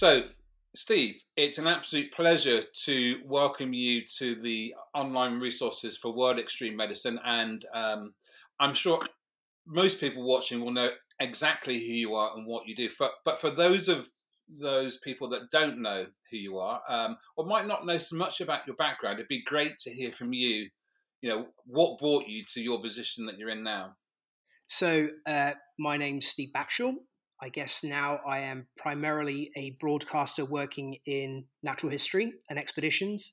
So, Steve, it's an absolute pleasure to welcome you to the online resources for World Extreme Medicine. And um, I'm sure most people watching will know exactly who you are and what you do. For, but for those of those people that don't know who you are um, or might not know so much about your background, it'd be great to hear from you. You know, what brought you to your position that you're in now? So, uh, my name's Steve Backshall. I guess now I am primarily a broadcaster working in natural history and expeditions.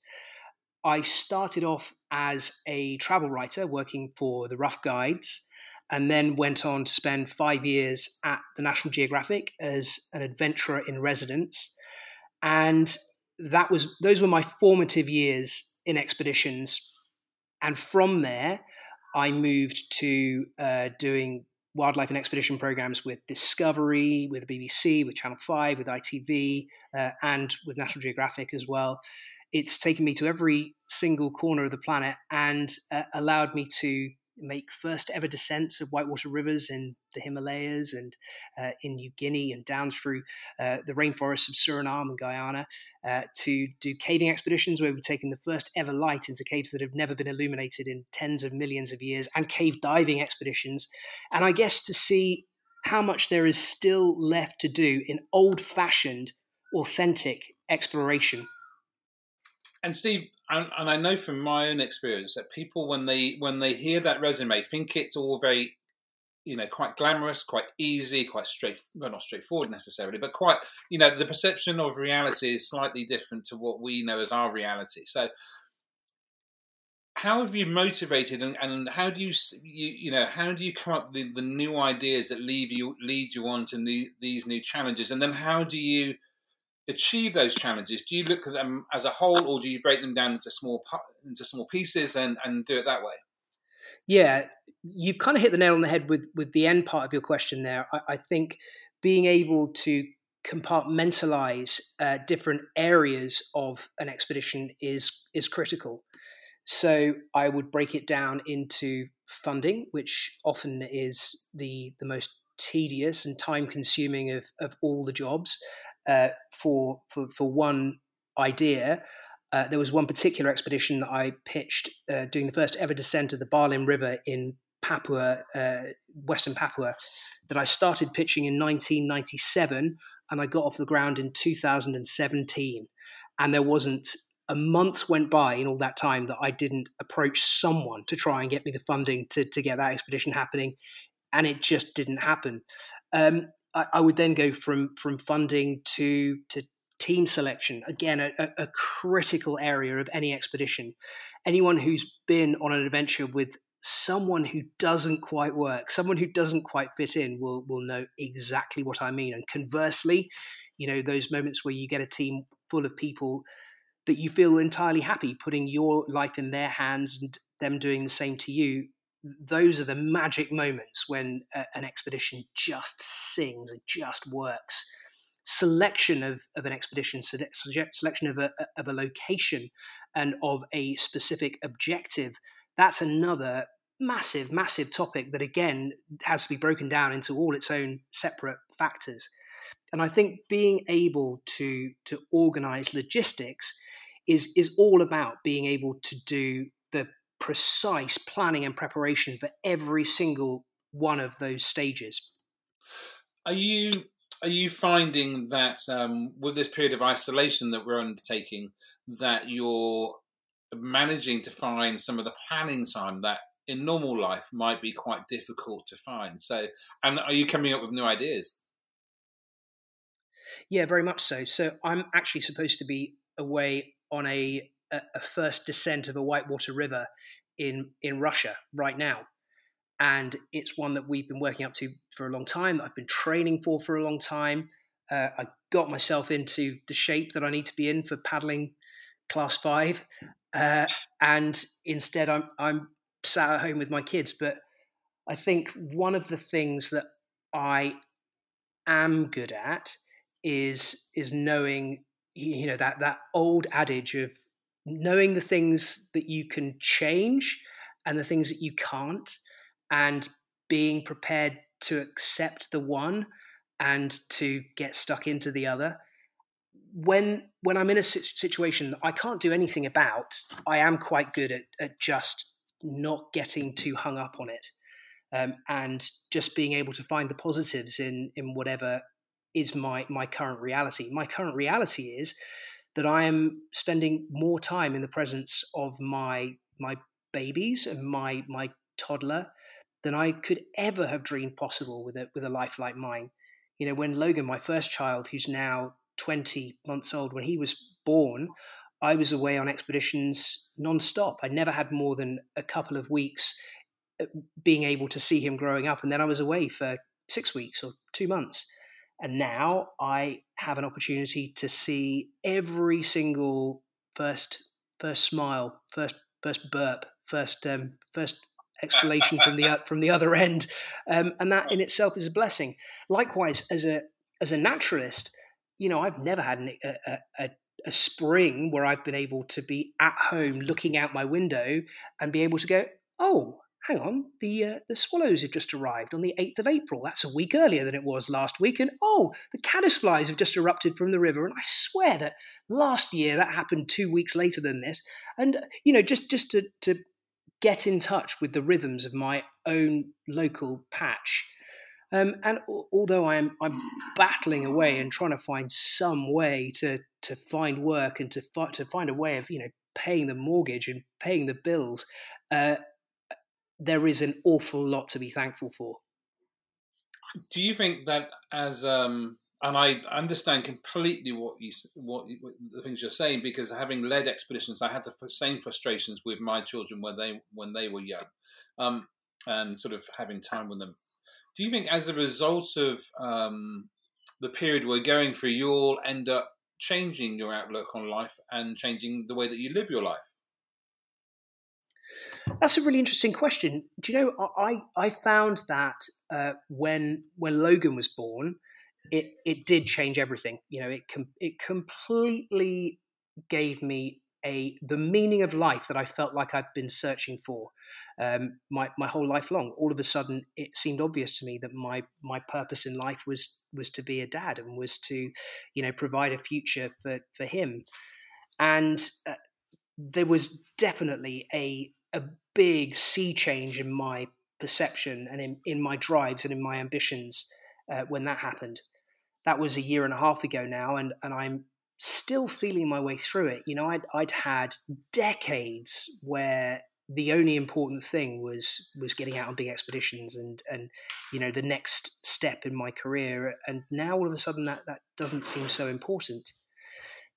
I started off as a travel writer working for the Rough Guides, and then went on to spend five years at the National Geographic as an adventurer in residence. And that was those were my formative years in expeditions. And from there, I moved to uh, doing wildlife and expedition programs with Discovery, with the BBC, with Channel 5, with ITV, uh, and with National Geographic as well. It's taken me to every single corner of the planet and uh, allowed me to make first ever descents of whitewater rivers in the Himalayas and uh, in New Guinea and down through uh, the rainforests of Suriname and Guyana uh, to do caving expeditions where we've taken the first ever light into caves that have never been illuminated in tens of millions of years and cave diving expeditions. And I guess to see how much there is still left to do in old fashioned, authentic exploration. And Steve, and, and, I know from my own experience that people when they when they hear that resume think it's all very you know quite glamorous quite easy quite straight well not straightforward necessarily but quite you know the perception of reality is slightly different to what we know as our reality. So how have you motivated and, and how do you, you you know how do you come up with the, the new ideas that lead you lead you on to new, these new challenges? And then how do you achieve those challenges? Do you look at them as a whole, or do you break them down into small into small pieces and and do it that way? Yeah, you've kind of hit the nail on the head with with the end part of your question there. I, I think being able to compartmentalize uh, different areas of an expedition is is critical. So I would break it down into funding, which often is the the most tedious and time consuming of, of all the jobs uh, for, for, for one idea. Uh, there was one particular expedition that I pitched uh, doing the first ever descent of the Barlin River in Papua, uh, Western Papua, that I started pitching in 1997 and I got off the ground in 2017. And there wasn't a month went by in all that time that I didn't approach someone to try and get me the funding to, to get that expedition happening. And it just didn't happen. Um, I, would then go from from funding to to team selection again a, a, critical area of any expedition. Anyone who's been on an adventure with someone who doesn't quite work someone who doesn't quite fit in will will know exactly what i mean. And conversely you know those moments where you get a team full of people that you feel entirely happy putting your life in their hands and them doing the same to you those are the magic moments when a, an expedition just sings, it just works. Selection of, of an expedition, selection of a, of a location and of a specific objective, that's another massive, massive topic that again has to be broken down into all its own separate factors. And I think being able to to organize logistics is is all about being able to do the precise planning and preparation for every single one of those stages. Are you are you finding that um, with this period of isolation that we're undertaking, that you're managing to find some of the planning time that in normal life might be quite difficult to find? So, and are you coming up with new ideas? Yeah, very much so. So, I'm actually supposed to be away on a a, a first descent of a whitewater river in in Russia right now, and it's one that we've been working up to for a long time. I've been training for for a long time. Uh, I got myself into the shape that I need to be in for paddling class five, uh, and instead I'm I'm sat at home with my kids. But I think one of the things that I am good at is is knowing you know that that old adage of knowing the things that you can change and the things that you can't, and being prepared to accept the one and to get stuck into the other. when when I'm in a situation I can't do anything about, I am quite good at, at just not getting too hung up on it, um, and just being able to find the positives in in whatever is my my current reality. My current reality is that I am spending more time in the presence of my my babies and my my toddler than I could ever have dreamed possible with a with a life like mine. You know, when Logan, my first child, who's now 20 months old, when he was born, I was away on expeditions non-stop. I never had more than a couple of weeks uh, being able to see him growing up, and then I was away for six weeks or two months. And now I have an opportunity to see every single first first smile, first first burp, first um, first explanation from the from the other end, um, and that in itself is a blessing. Likewise, as a as a naturalist, you know, I've never had an, a, a, a spring where I've been able to be at home looking out my window and be able to go, oh, hang on, the uh, the swallows have just arrived on the 8th of April. That's a week earlier than it was last week. And oh, the caddisflies have just erupted from the river. And I swear that last year that happened two weeks later than this. And, you know, just, just to, to get in touch with the rhythms of my own local patch. Um, and although I'm I'm battling away and trying to find some way to to find work and to fi- to find a way of you know paying the mortgage and paying the bills, uh, there is an awful lot to be thankful for. Do you think that as um, and I understand completely what you what, what, the things you're saying because having led expeditions, I had the same frustrations with my children when they when they were young, um, and sort of having time with them. Do you think, as a result of um, the period we're going through, you'll end up changing your outlook on life and changing the way that you live your life? That's a really interesting question. Do you know I I found that uh, when when Logan was born, it it did change everything. You know, it com- it completely gave me a the meaning of life that I felt like I'd been searching for um, my my whole life long. All of a sudden, it seemed obvious to me that my my purpose in life was was to be a dad and was to, you know, provide a future for for him. And uh, there was definitely a a big sea change in my perception and in, in my drives and in my ambitions uh, when that happened. That was a year and a half ago now, and, and I'm still feeling my way through it. You know, I'd, I'd had decades where the only important thing was was getting out on big expeditions and and you know the next step in my career and now all of a sudden that that doesn't seem so important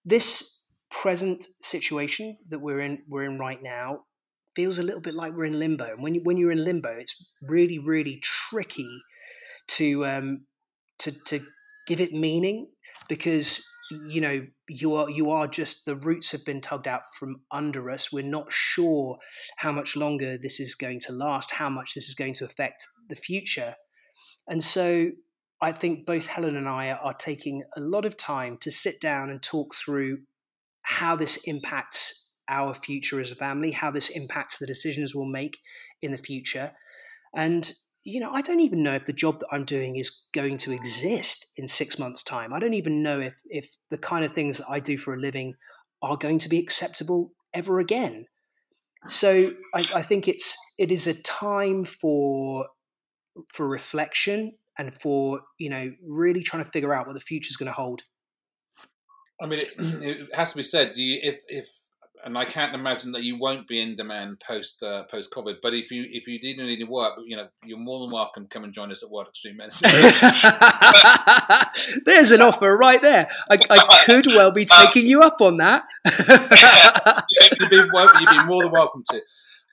this present situation that we're in we're in right now feels a little bit like we're in limbo. And when you, when you're in limbo, it's really really tricky to um, to to give it meaning because you know you are you are just the roots have been tugged out from under us we're not sure how much longer this is going to last how much this is going to affect the future and so i think both helen and i are taking a lot of time to sit down and talk through how this impacts our future as a family, how this impacts the decisions we'll make in the future. And, you know, I don't even know if the job that I'm doing is going to exist in six months' time. I don't even know if, if the kind of things that I do for a living are going to be acceptable ever again. So I, I think it's it is a time for for reflection and for you know really trying to figure out what the future is going to hold. I mean, it, it, has to be said. You, if if and I can't imagine that you won't be in demand post uh, post COVID. But if you if you did need any work, you know, you're more than welcome to come and join us at World Extreme Medicine. There's an offer right there. I, I could well be taking you up on that. you'd, be, you'd be more than welcome to.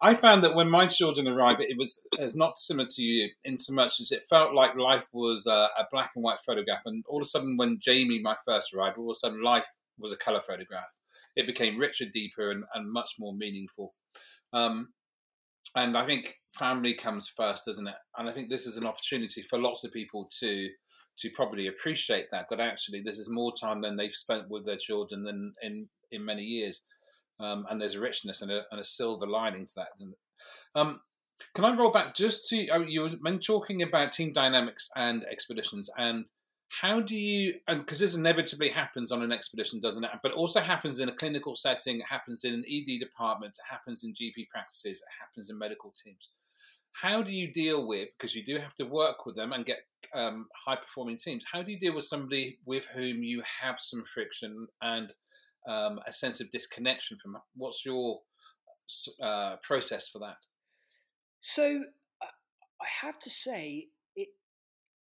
I found that when my children arrived, it was it's not similar to you in so much as it felt like life was a, a black and white photograph, and all of a sudden, when Jamie, my first, arrived, all of a sudden, life was a color photograph it became richer, deeper, and, and much more meaningful. Um, and I think family comes first, doesn't it? And I think this is an opportunity for lots of people to to probably appreciate that that actually this is more time than they've spent with their children than in in many years. Um, and there's a richness and a, and a, silver lining to that. Um, can I roll back just to you were talking about team dynamics and expeditions, and how do you and because this inevitably happens on an expedition doesn't it? But also happens in a clinical setting it happens in an ed department it happens in gp practices it happens in medical teams. How do you deal with because you do have to work with them and get um, high performing teams how do you deal with somebody with whom you have some friction and um, a sense of disconnection from? What's your uh, process for that? So i have to say it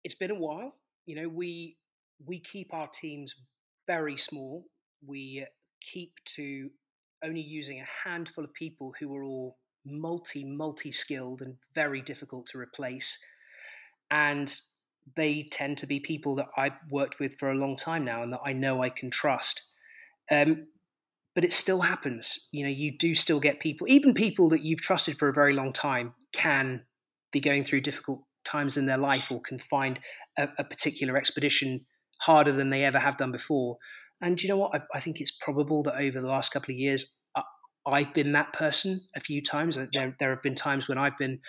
it's been a while you know we we keep our teams very small we keep to only using a handful of people who are all multi multi skilled and very difficult to replace and they tend to be people that I've worked with for a long time now and that I know I can trust. Um, but it still happens. You know, you do still get people, even people that you've trusted for a very long time, can be going through difficult times in their life or can find a, a particular expedition harder than they ever have done before. And you know what? I, I, think it's probable that over the last couple of years, I, I've been that person a few times. There, there have been times when I've been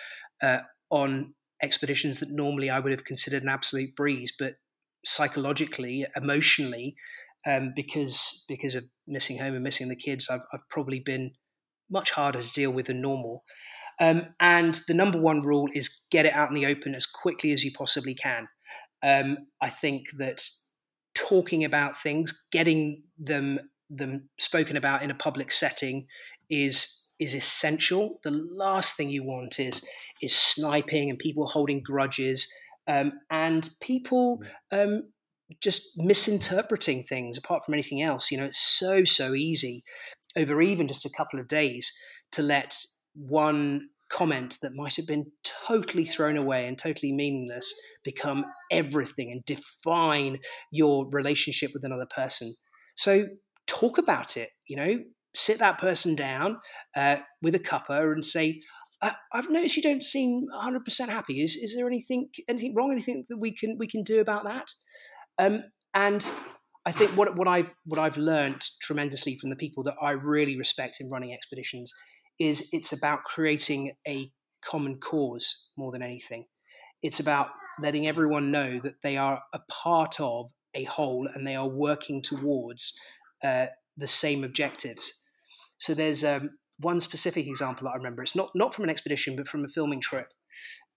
uh, on expeditions that normally I would have considered an absolute breeze, but psychologically, emotionally, um, because because of missing home and missing the kids, I've, I've probably been much harder to deal with than normal. Um, and the number one rule is get it out in the open as quickly as you possibly can. Um, I think that talking about things, getting them them spoken about in a public setting, is is essential. The last thing you want is is sniping and people holding grudges um, and people um, just misinterpreting things. Apart from anything else, you know, it's so so easy over even just a couple of days to let one comment that might have been totally thrown away and totally meaningless become everything and define your relationship with another person. So talk about it, you know, sit that person down uh, with a cuppa and say, I've noticed you don't seem 100% happy. Is, is there anything anything wrong? Anything that we can we can do about that? Um, and I think what what I've what I've learned tremendously from the people that I really respect in running expeditions is it's about creating a common cause more than anything. It's about letting everyone know that they are a part of a whole and they are working towards uh, the same objectives. So there's um, one specific example that I remember. It's not not from an expedition, but from a filming trip.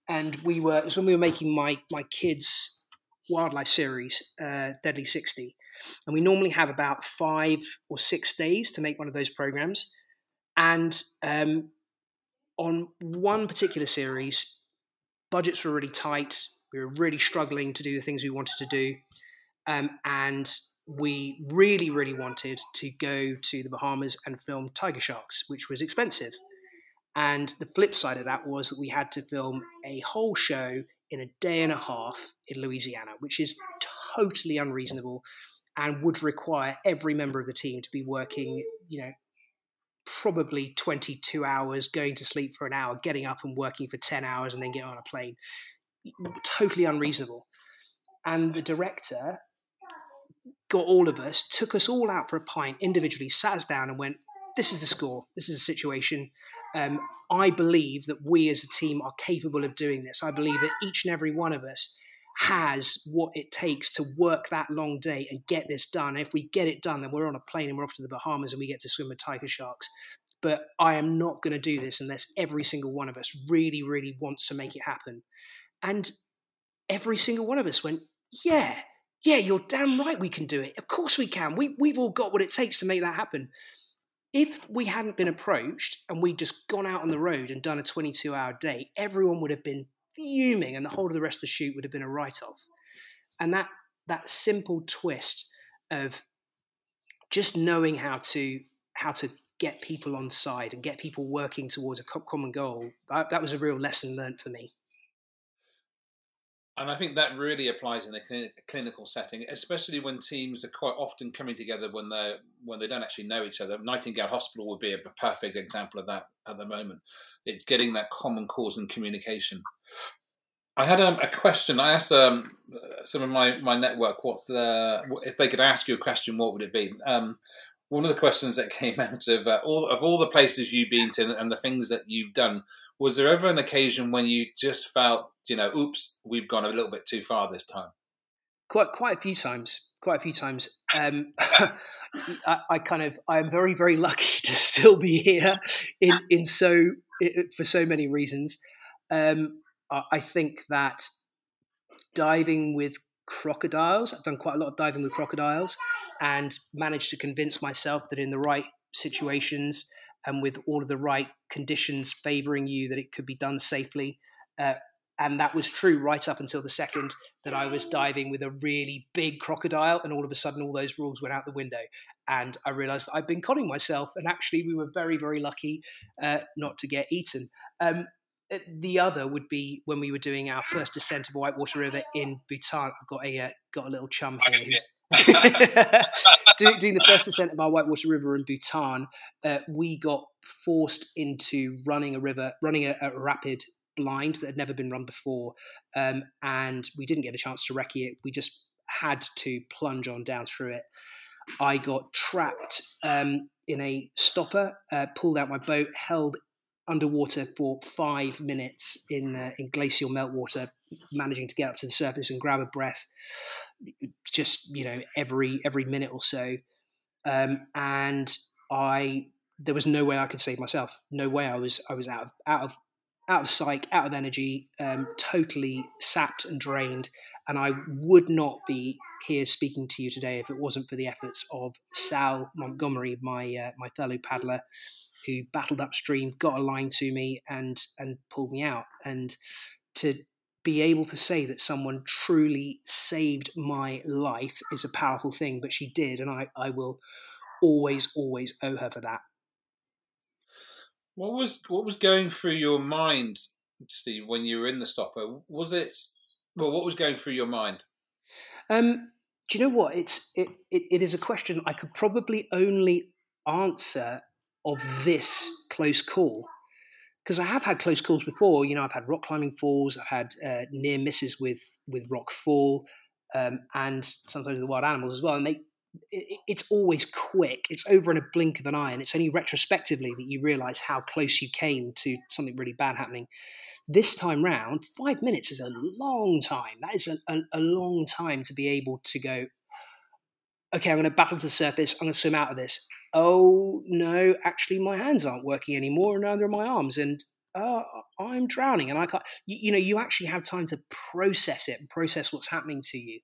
And we were it was when we were making my my kids' wildlife series, uh, Deadly Sixty, and we normally have about five or six days to make one of those programs. And um, on one particular series, budgets were really tight. We were really struggling to do the things we wanted to do. Um, and we really, really wanted to go to the Bahamas and film tiger sharks, which was expensive. And the flip side of that was that we had to film a whole show in a day and a half in Louisiana, which is totally unreasonable and would require every member of the team to be working, you know, probably 22 hours, going to sleep for an hour, getting up and working for 10 hours, and then getting on a plane. Totally unreasonable. And the director got all of us, took us all out for a pint individually, sat us down, and went, This is the score. This is the situation. Um, I believe that we as a team are capable of doing this. I believe that each and every one of us has what it takes to work that long day and get this done. If we get it done, then we're on a plane and we're off to the Bahamas and we get to swim with tiger sharks. But I am not going to do this unless every single one of us really, really wants to make it happen. And every single one of us went, Yeah, yeah, you're damn right we can do it. Of course we can. We, we've all got what it takes to make that happen. If we hadn't been approached and we'd just gone out on the road and done a 22 hour day, everyone would have been fuming and the whole of the rest of the shoot would have been a write off. And that, that simple twist of just knowing how to, how to get people on side and get people working towards a common goal, that, that was a real lesson learned for me and I think that really applies in a clinical setting, especially when teams are quite often coming together when they when they don't actually know each other. Nightingale Hospital would be a perfect example of that at the moment. It's getting that common cause and communication. I had um, a question. I asked um, some of my, my network what if they could ask you a question, what would it be? Um, one of the questions that came out of uh, all of all the places you've been to and the things that you've done was there ever an occasion when you just felt, you know, oops, we've gone a little bit too far this time? quite quite a few times. Quite a few times. Um, I, I, kind of I'm very very lucky to still be here in in so for so many reasons. Um, I think that diving with crocodiles, I've done quite a lot of diving with crocodiles, and managed to convince myself that in the right situations and with all of the right conditions favoring you, that it could be done safely. Uh, and that was true right up until the second that I was diving with a really big crocodile, and all of a sudden, all those rules went out the window. And I realized that I'd been conning myself, and actually, we were very, very lucky uh, not to get eaten. Um, the other would be when we were doing our first descent of Whitewater River in Bhutan. I've got a uh, got a little chum here who's doing, doing, the first descent of our Whitewater River in Bhutan. Uh, we got forced into running a river, running a, a rapid blind that had never been run before, um, and we didn't get a chance to recce it. We just had to plunge on down through it. I got trapped um, in a stopper, uh, pulled out my boat, held underwater for five minutes in uh, in glacial meltwater, managing to get up to the surface and grab a breath, just you know every every minute or so, um, and I there was no way I could save myself. No way I was I was out of out of out of psych, out of energy, um, totally sapped and drained. And I would not be here speaking to you today if it wasn't for the efforts of Sal Montgomery, my uh, my fellow paddler, who battled upstream, got a line to me, and and pulled me out. And to be able to say that someone truly saved my life is a powerful thing, but she did, and I, I will always, always owe her for that. What was what was going through your mind, Steve, when you were in the stopper? Was it well? What was going through your mind? Um, do you know what? It's it, it, it is a question I could probably only answer of this close call because I have had close calls before. You know, I've had rock climbing falls, I've had uh, near misses with with rock fall, um, and sometimes with wild animals as well. And they, it, it's always quick. It's over in a blink of an eye, and it's only retrospectively that you realise how close you came to something really bad happening. This time round, five minutes is a long time. That is a, a, a long time to be able to go. Okay, I'm going to battle to the surface. I'm going to swim out of this oh no, actually my hands aren't working anymore, and neither are my arms, and uh, I'm drowning, and I can't. You, you, know, you actually have time to process it and process what's happening to you.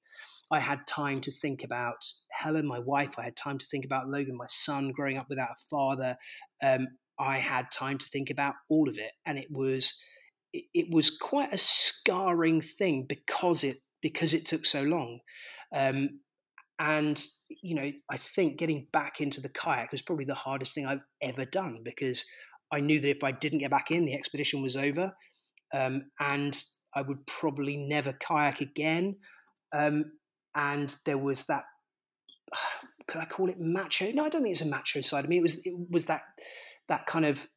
I had time to think about Helen, my wife. I had time to think about Logan, my son, growing up without a father. Um, I had time to think about all of it, and it was it, it was quite a scarring thing because it because it took so long. Um, and, you know, I think getting back into the kayak was probably the hardest thing I've ever done because I knew that if I didn't get back in, the expedition was over. Um, and I would probably never kayak again. Um, and there was that, could I call it macho? No, I don't think it's a macho side of me. It was, it was that, that kind of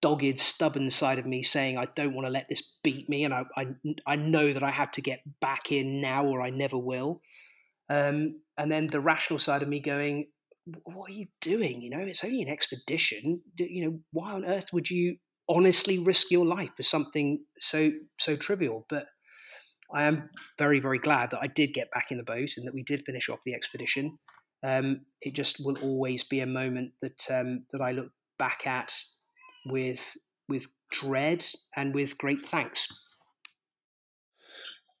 dogged, stubborn side of me saying, I don't want to let this beat me. And I, I, I know that I have to get back in now or I never will. Um, and then the rational side of me going, what are you doing? You know, it's only an expedition. You know, why on earth would you honestly risk your life for something so so trivial? But I am very very glad that I did get back in the boat and that we did finish off the expedition. Um, it just will always be a moment that um, that I look back at with with dread and with great thanks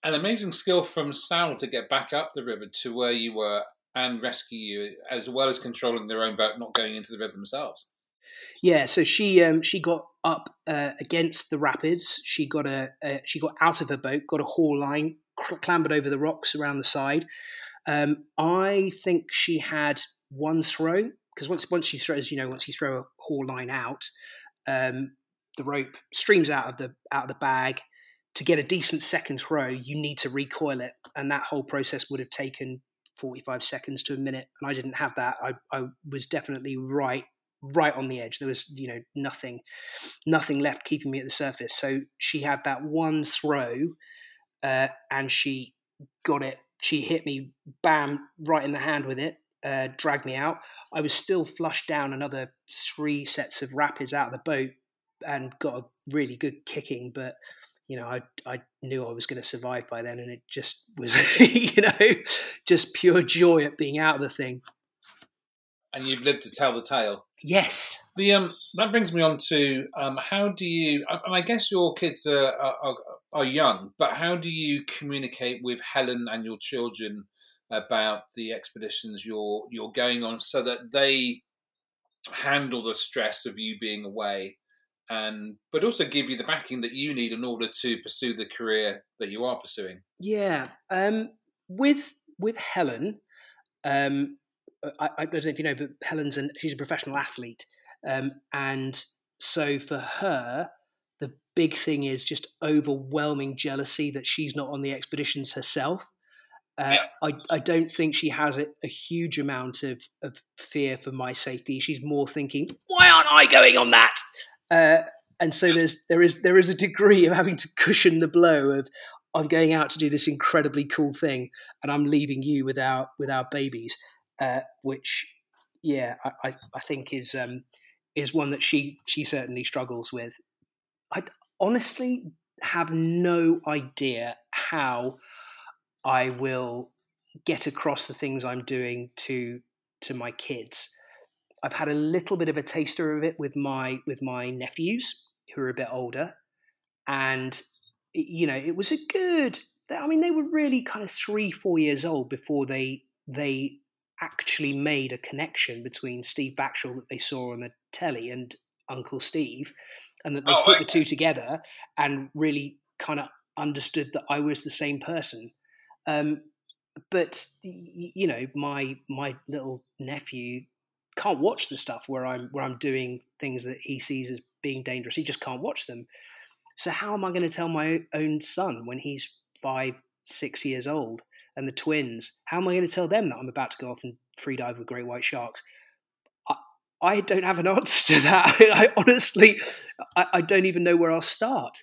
an amazing skill from Sal to get back up the river to where you were and rescue you, as well as controlling their own boat, not going into the river themselves. Yeah, so she um, she got up uh, against the rapids. She got a, a, she got out of her boat, got a haul line, clambered over the rocks around the side. Um, I think she had one throw because once once she throws, you know, once you throw a haul line out, um, the rope streams out of the out of the bag to get a decent second throw, you need to recoil it, and that whole process would have taken 45 seconds to a minute. And I didn't have that. I, I was definitely right right on the edge. There was, you know, nothing, nothing left keeping me at the surface. So she had that one throw, uh, and she got it. She hit me, bam, right in the hand with it, uh, dragged me out. I was still flushed down another three sets of rapids out of the boat and got a really good kicking, but you know, I I knew I was going to survive by then, and it just was, you know, just pure joy at being out of the thing. And you've lived to tell the tale. Yes. The um that brings me on to um how do you and I guess your kids are, are are young, but how do you communicate with Helen and your children about the expeditions you're you're going on so that they handle the stress of you being away and but also give you the backing that you need in order to pursue the career that you are pursuing yeah um, with with helen um, I, I, don't know if you know but helen's an she's a professional athlete um, and so for her the big thing is just overwhelming jealousy that she's not on the expeditions herself uh, yeah. I, I don't think she has a, a, huge amount of, of fear for my safety. She's more thinking, why aren't I going on that? Uh, and so there's there is there is a degree of having to cushion the blow of I'm going out to do this incredibly cool thing and I'm leaving you without without babies, uh, which yeah I, I, I think is um, is one that she she certainly struggles with. I honestly have no idea how I will get across the things I'm doing to to my kids. I've had a little bit of a taster of it with my with my nephews who are a bit older, and you know it was a good. I mean, they were really kind of three, four years old before they they actually made a connection between Steve Backshall that they saw on the telly and Uncle Steve, and that they oh, put okay. the two together and really kind of understood that I was the same person. Um, but you know, my my little nephew can't watch the stuff where I'm where I'm doing things that he sees as being dangerous. He just can't watch them. So how am I going to tell my own son when he's five, six years old, and the twins? How am I going to tell them that I'm about to go off and free dive with great white sharks? I, I don't have an answer to that. I honestly, I, I don't even know where I'll start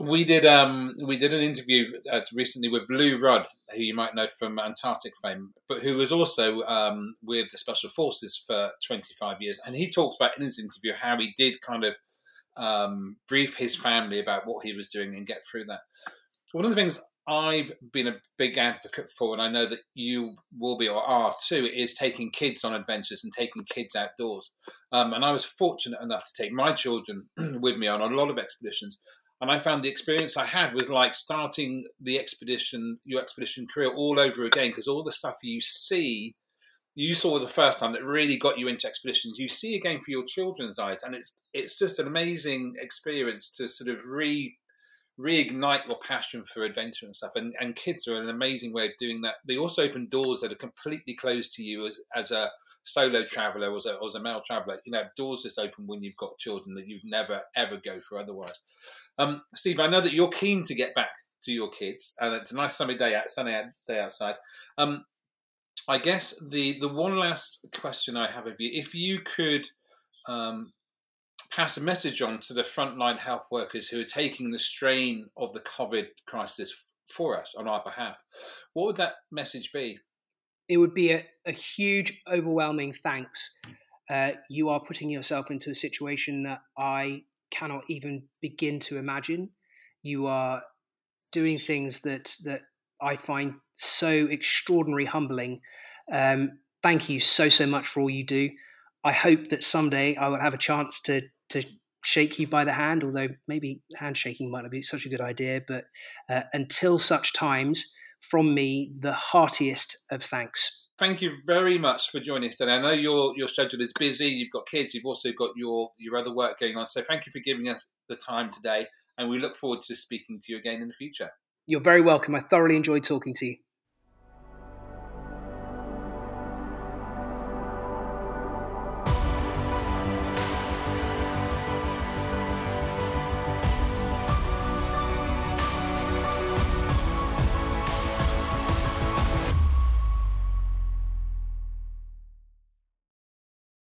we did um we did an interview uh, recently with Lou Rudd, who you might know from Antarctic fame, but who was also um, with the Special Forces for 25 years, and he talks about in his interview how he did kind of um, brief his family about what he was doing and get through that. One of the things I've been a big advocate for, and I know that you will be or are too, is taking kids on adventures and taking kids outdoors. Um, and I was fortunate enough to take my children with me on a lot of expeditions. And I found the experience I had was like starting the expedition, your expedition career all over again, because all the stuff you see, you saw the first time that really got you into expeditions, you see again for your children's eyes, and it's it's just an amazing experience to sort of re reignite your passion for adventure and stuff. And, and kids are an amazing way of doing that. They also open doors that are completely closed to you as, as a solo traveler or as a, or as a male traveler. You know, doors just open when you've got children that you'd never ever go for otherwise. Um, Steve, I know that you're keen to get back to your kids, and it's a nice sunny day out, sunny day outside. Um, I guess the the one last question I have of you, if you could um, pass a message on to the frontline health workers who are taking the strain of the COVID crisis for us on our behalf, what would that message be? It would be a, a huge, overwhelming thanks. Uh, you are putting yourself into a situation that I cannot even begin to imagine. You are doing things that that I find so extraordinary humbling. Um, thank you so so much for all you do. I hope that someday I will have a chance to to shake you by the hand, although maybe handshaking might not be such a good idea. But uh, until such times, from me, the heartiest of thanks. Thank you very much for joining us today. I know your your schedule is busy. You've got kids. You've also got your your other work going on. So thank you for giving us the time today, and we look forward to speaking to you again in the future. You're very welcome. I thoroughly enjoyed talking to you.